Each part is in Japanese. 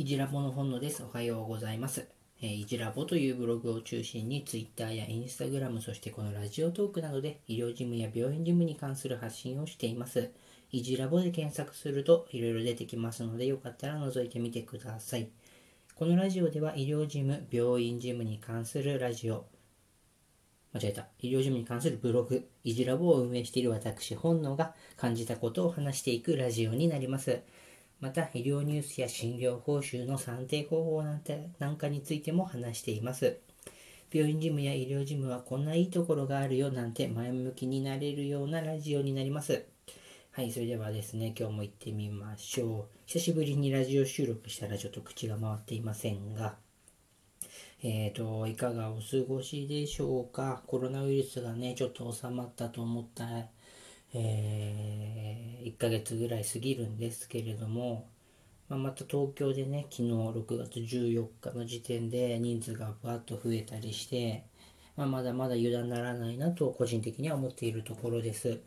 いじらぼの本野です。おはようございます。えーいじらぼというブログを中心に Twitter や Instagram そしてこのラジオトークなどで医療事務や病院事務に関する発信をしています。いじらぼで検索するといろいろ出てきますのでよかったら覗いてみてください。このラジオでは医療事務、病院事務に関するラジオ、間違えた。医療事務に関するブログ、いじらぼを運営している私、本能が感じたことを話していくラジオになります。また、医療ニュースや診療報酬の算定方法なんてなんかについても話しています。病院事務や医療事務はこんないいところがあるよなんて前向きになれるようなラジオになります。はい、それではですね、今日も行ってみましょう。久しぶりにラジオ収録したらちょっと口が回っていませんが、えーと、いかがお過ごしでしょうか？コロナウイルスがね、ちょっと収まったと思った、え1ヶ月ぐらい過ぎるんですけれども、まあ、また東京でね、昨日6月14日の時点で人数がバーッと増えたりして、まあ、まだまだ油断ならないなと個人的には思っているところです。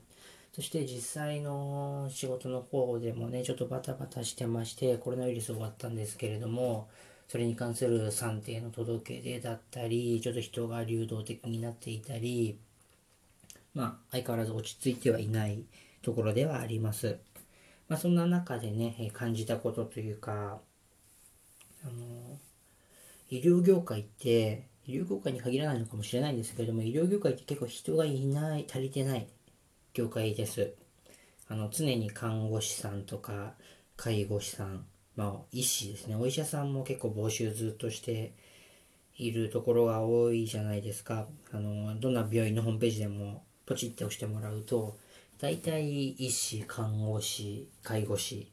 そして実際の仕事の方でもね、ちょっとバタバタしてまして、コロナウイルス終わったんですけれども、それに関する算定の届け出だったり、ちょっと人が流動的になっていたり、まあ、相変わらず落ち着いてはいないところではあります。まあ、そんな中でね、感じたことというか、あの、医療業界って、医療業界に限らないのかもしれないんですけれども、医療業界って結構人がいない、足りてない業界です。あの、常に看護師さんとか、介護士さん、まあ、医師ですね、お医者さんも結構募集ずっとしているところが多いじゃないですか。あの、どんな病院のホームページでもポチって押してもらうと、大体医師、看護師、介護士、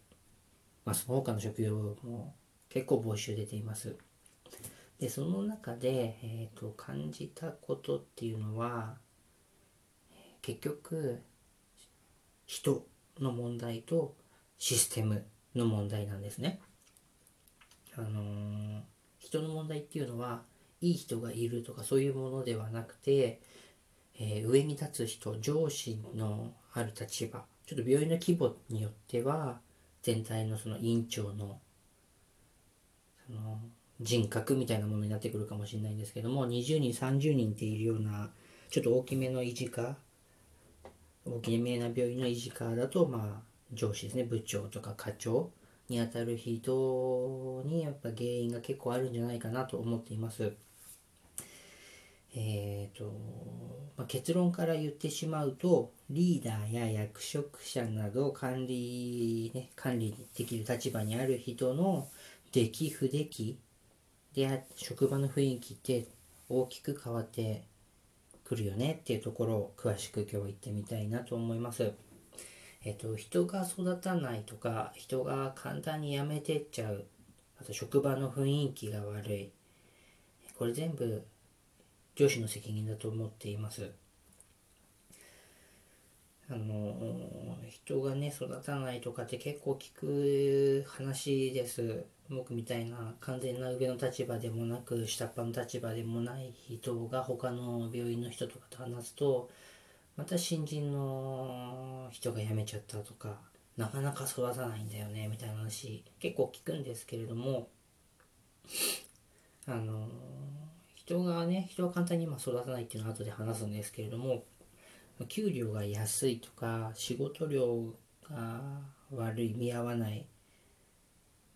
まあ、その他の職業も結構募集出ています。で、その中で、えー、と感じたことっていうのは、結局、人の問題とシステムの問題なんですね。あのー人の問題っていうのは、いい人がいるとかそういうものではなくて、えー上に立つ人、上司のある立場、ちょっと病院の規模によっては、全体のその院長のその人格みたいなものになってくるかもしれないんですけども、20人、30人っているような、ちょっと大きめの維持課、大きめな病院の維持課だと、まあ、上司ですね、部長とか課長にあたる人にやっぱ原因が結構あるんじゃないかなと思っています。えーとまあ、結論から言ってしまうとリーダーや役職者など管理、ね、管理できる立場にある人の出来不出来で職場の雰囲気って大きく変わってくるよねっていうところを詳しく今日言ってみたいなと思います。えっと、人が育たないとか人が簡単に辞めてっちゃうあと職場の雰囲気が悪いこれ全部上司の責任だと思っています。あの人がね育たないとかって結構聞く話です。僕みたいな完全な上の立場でもなく下っ端の立場でもない人が他の病院の人とかと話すとまた新人の人が辞めちゃったとかなかなか育たないんだよねみたいな話結構聞くんですけれどもあの人がね人は簡単に今育たないっていうのは後で話すんですけれども給料が安いとか仕事量が悪い見合わない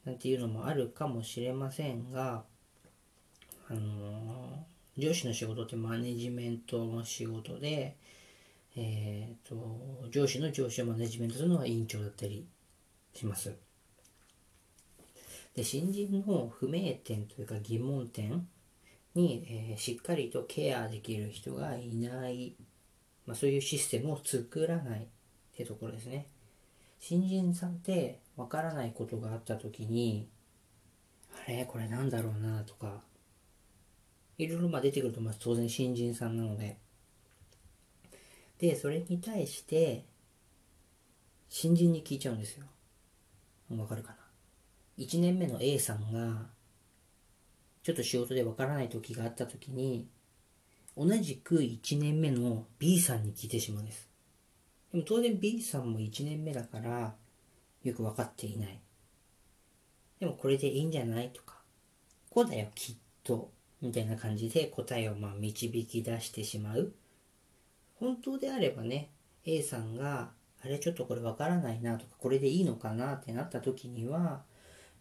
なんていうのもあるかもしれませんがあの上司の仕事ってマネジメントの仕事でえー、と上司の上司をマネジメントするのは委員長だったりします。で新人の不明点というか疑問点に、えーしっかりとケアできる人がいない、まあ、そういうシステムを作らないってところですね。新人さんってわからないことがあった時にあれ？これなんだろうなとかいろいろまあ出てくるとまあ当然新人さんなのでで、それに対して、新人に聞いちゃうんですよ。わかるかな ?1 年目の A さんが、ちょっと仕事でわからない時があった時に、同じく1年目の B さんに聞いてしまうんです。でも当然 B さんも1年目だから、よく分かっていない。でもこれでいいんじゃないとかこうだよきっとみたいな感じで答えをまあ導き出してしまう本当であればね A さんがあれちょっとこれわからないなとかこれでいいのかなってなった時には、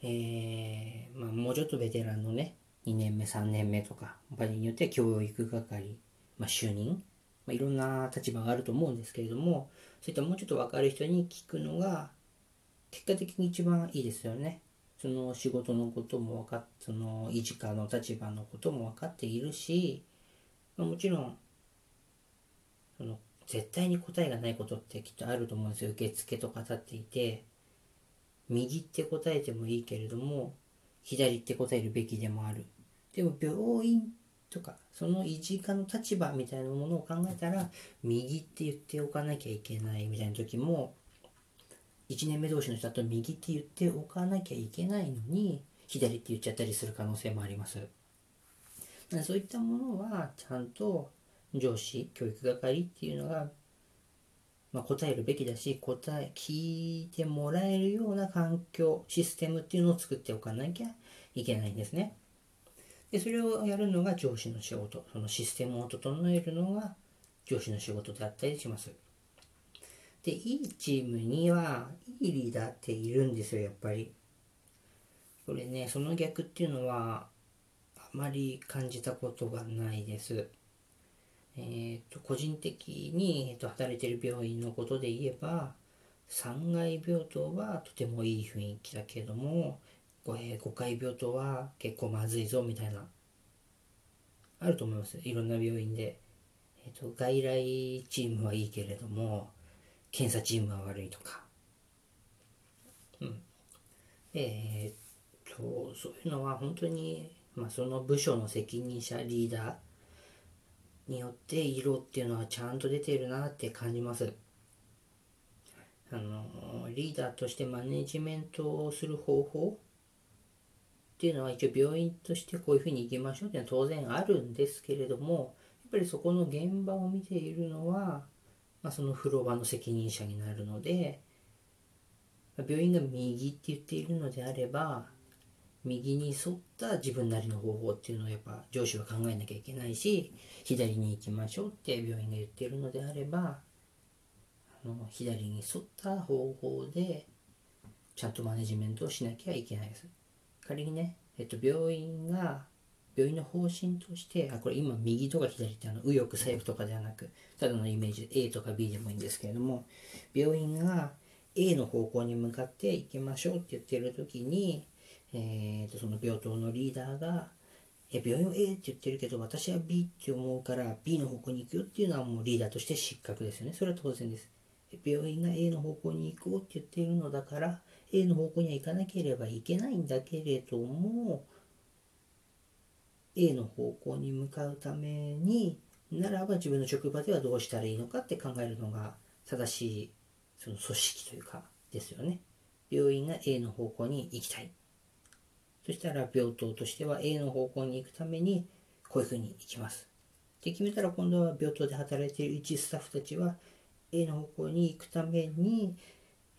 えー、まあ、もうちょっとベテランのね2年目3年目とか場合によっては教育係、まあ、主任、まあ、いろんな立場があると思うんですけれどもそういったもうちょっと分かる人に聞くのが結果的に一番いいですよね。その仕事のことも分かっその維持家の立場のことも分かっているし、まあ、もちろんその絶対に答えがないことってきっとあると思うんですよ受付とか立っていて右って答えてもいいけれども左って答えるべきでもある。でも病院とかその維持家の立場みたいなものを考えたら右って言っておかなきゃいけないみたいな時も1年目同士の人だと右って言っておかなきゃいけないのに左って言っちゃったりする可能性もあります。そういったものはちゃんと上司教育係っていうのが、まあ、答えるべきだし答え聞いてもらえるような環境システムっていうのを作っておかなきゃいけないんですね。でそれをやるのが上司の仕事。そのシステムを整えるのが上司の仕事であったりします。でいいチームにはいいリーダーっているんですよやっぱり。これねその逆っていうのはあまり感じたことがないです。えーと、個人的に、えーと、働いている病院のことで言えば3階病棟はとてもいい雰囲気だけれども、えー、5階病棟は結構まずいぞみたいなあると思います。いろんな病院で、えーと、外来チームはいいけれども検査チームは悪いとか。うん。えー、とそういうのは本当に、まあ、その部署の責任者リーダーによって色っていうのはちゃんと出てるなって感じます。あのリーダーとしてマネジメントをする方法っていうのは一応病院としてこういうふうに行きましょうっていうのは当然あるんですけれどもやっぱりそこの現場を見ているのは、まあ、その風呂場の責任者になるので病院が右って言っているのであれば右に沿った自分なりの方法っていうのをやっぱ上司は考えなきゃいけないし左に行きましょうって病院が言っているのであればあの左に沿った方法でちゃんとマネジメントをしなきゃいけないです。仮にね、えっと、病院が病院の方針としてあこれ今右とか左ってあの右翼左翼とかではなくただのイメージ A とか B でもいいんですけれども病院が A の方向に向かって行きましょうって言ってる時にえーと、その病棟のリーダーが「え病院を A って言ってるけど私は B って思うから B の方向に行くよ」っていうのはもうリーダーとして失格ですよね。それは当然です病院が A の方向に行こうって言ってるのだから A の方向には行かなければいけないんだけれども A の方向に向かうためにならば自分の職場ではどうしたらいいのかって考えるのが正しいその組織というかですよね。病院が A の方向に行きたい。そしたら病棟としては A の方向に行くためにこういうふうに行きます。で決めたら今度は病棟で働いている一スタッフたちは A の方向に行くために、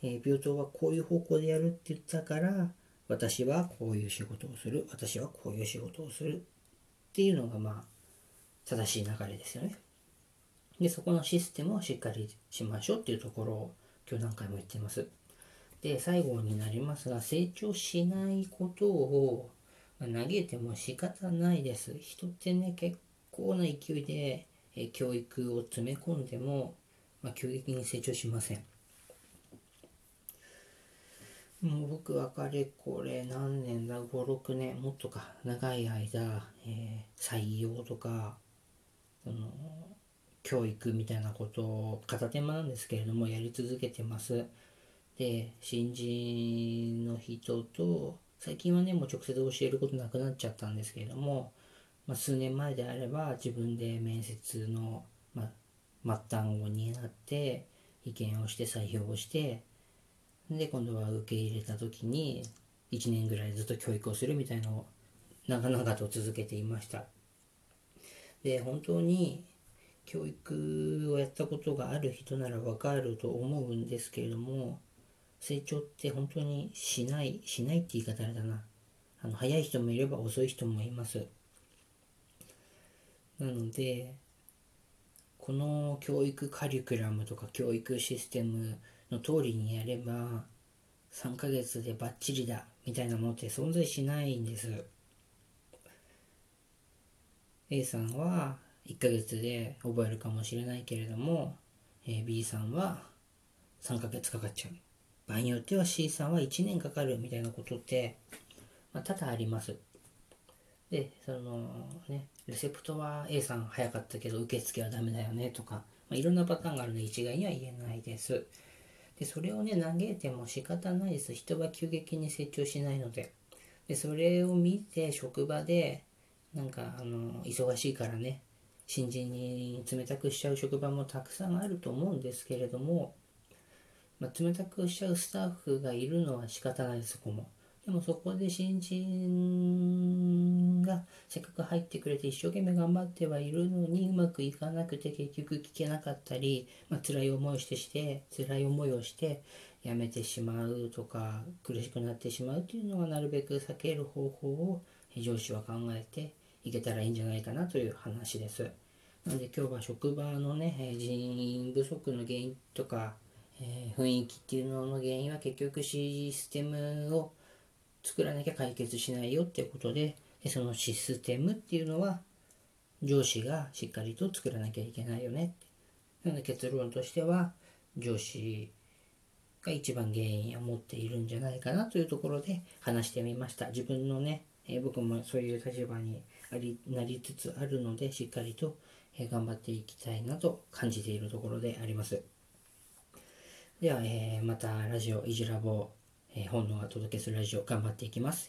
えー、病棟はこういう方向でやるって言ったから私はこういう仕事をする私はこういう仕事をするっていうのがまあ正しい流れですよね。でそこのシステムをしっかりしましょうっていうところを今日何回も言ってます。で最後になりますが成長しないことを投げても仕方ないです。人ってね結構な勢いでえ教育を詰め込んでも、まあ、急激に成長しません。もう僕はかれこれ何年だ？56年。もっとか。長い間、えー、採用とかその教育みたいなことを片手間なんですけれどもやり続けてます。で新人の人と最近はねもう直接教えることなくなっちゃったんですけれども、まあ、数年前であれば自分で面接の、まあ、末端を担って意見をして採用をしてで今度は受け入れた時に1年ぐらいずっと教育をするみたいなのを長々と続けていました。で本当に教育をやったことがある人ならわかると思うんですけれども成長って本当にしないしないって言い方あれだな。あの早い人もいれば遅い人もいます。なのでこの教育カリキュラムとか教育システムの通りにやれば3ヶ月でバッチリだみたいなものって存在しないんです。A さんは1ヶ月で覚えるかもしれないけれども、え B さんは3ヶ月かかっちゃう。場合によっては C さんは1年かかるみたいなことって、まあ、多々あります。でそのねレセプトは A さん早かったけど受付はダメだよねとか、まあ、いろんなパターンがあるので一概には言えないです。でそれをね嘆いても仕方ないです。人は急激に成長しないので。でそれを見て職場でなんかあの忙しいからね新人に冷たくしちゃう職場もたくさんあると思うんですけれども、まあ、冷たくしちゃうスタッフがいるのは仕方ないですそこもでもそこで新人がせっかく入ってくれて一生懸命頑張ってはいるのにうまくいかなくて結局聞けなかったり、まあ辛い思いをしてして辛い思いをして辞めてしまうとか苦しくなってしまうっていうのはなるべく避ける方法を上司は考えていけたらいいんじゃないかなという話です。なので今日は職場のね人員不足の原因とか、えー、雰囲気っていうのの原因は結局システムを作らなきゃ解決しないよっていうことででそのシステムっていうのは上司がしっかりと作らなきゃいけないよねなので結論としては上司が一番原因を持っているんじゃないかなというところで話してみました。自分のね、えー、僕もそういう立場にありなりつつあるのでしっかりと、え、頑張っていきたいなと感じているところであります。では、えー、またラジオいじらぼえー、本能が届けするラジオ頑張っていきます。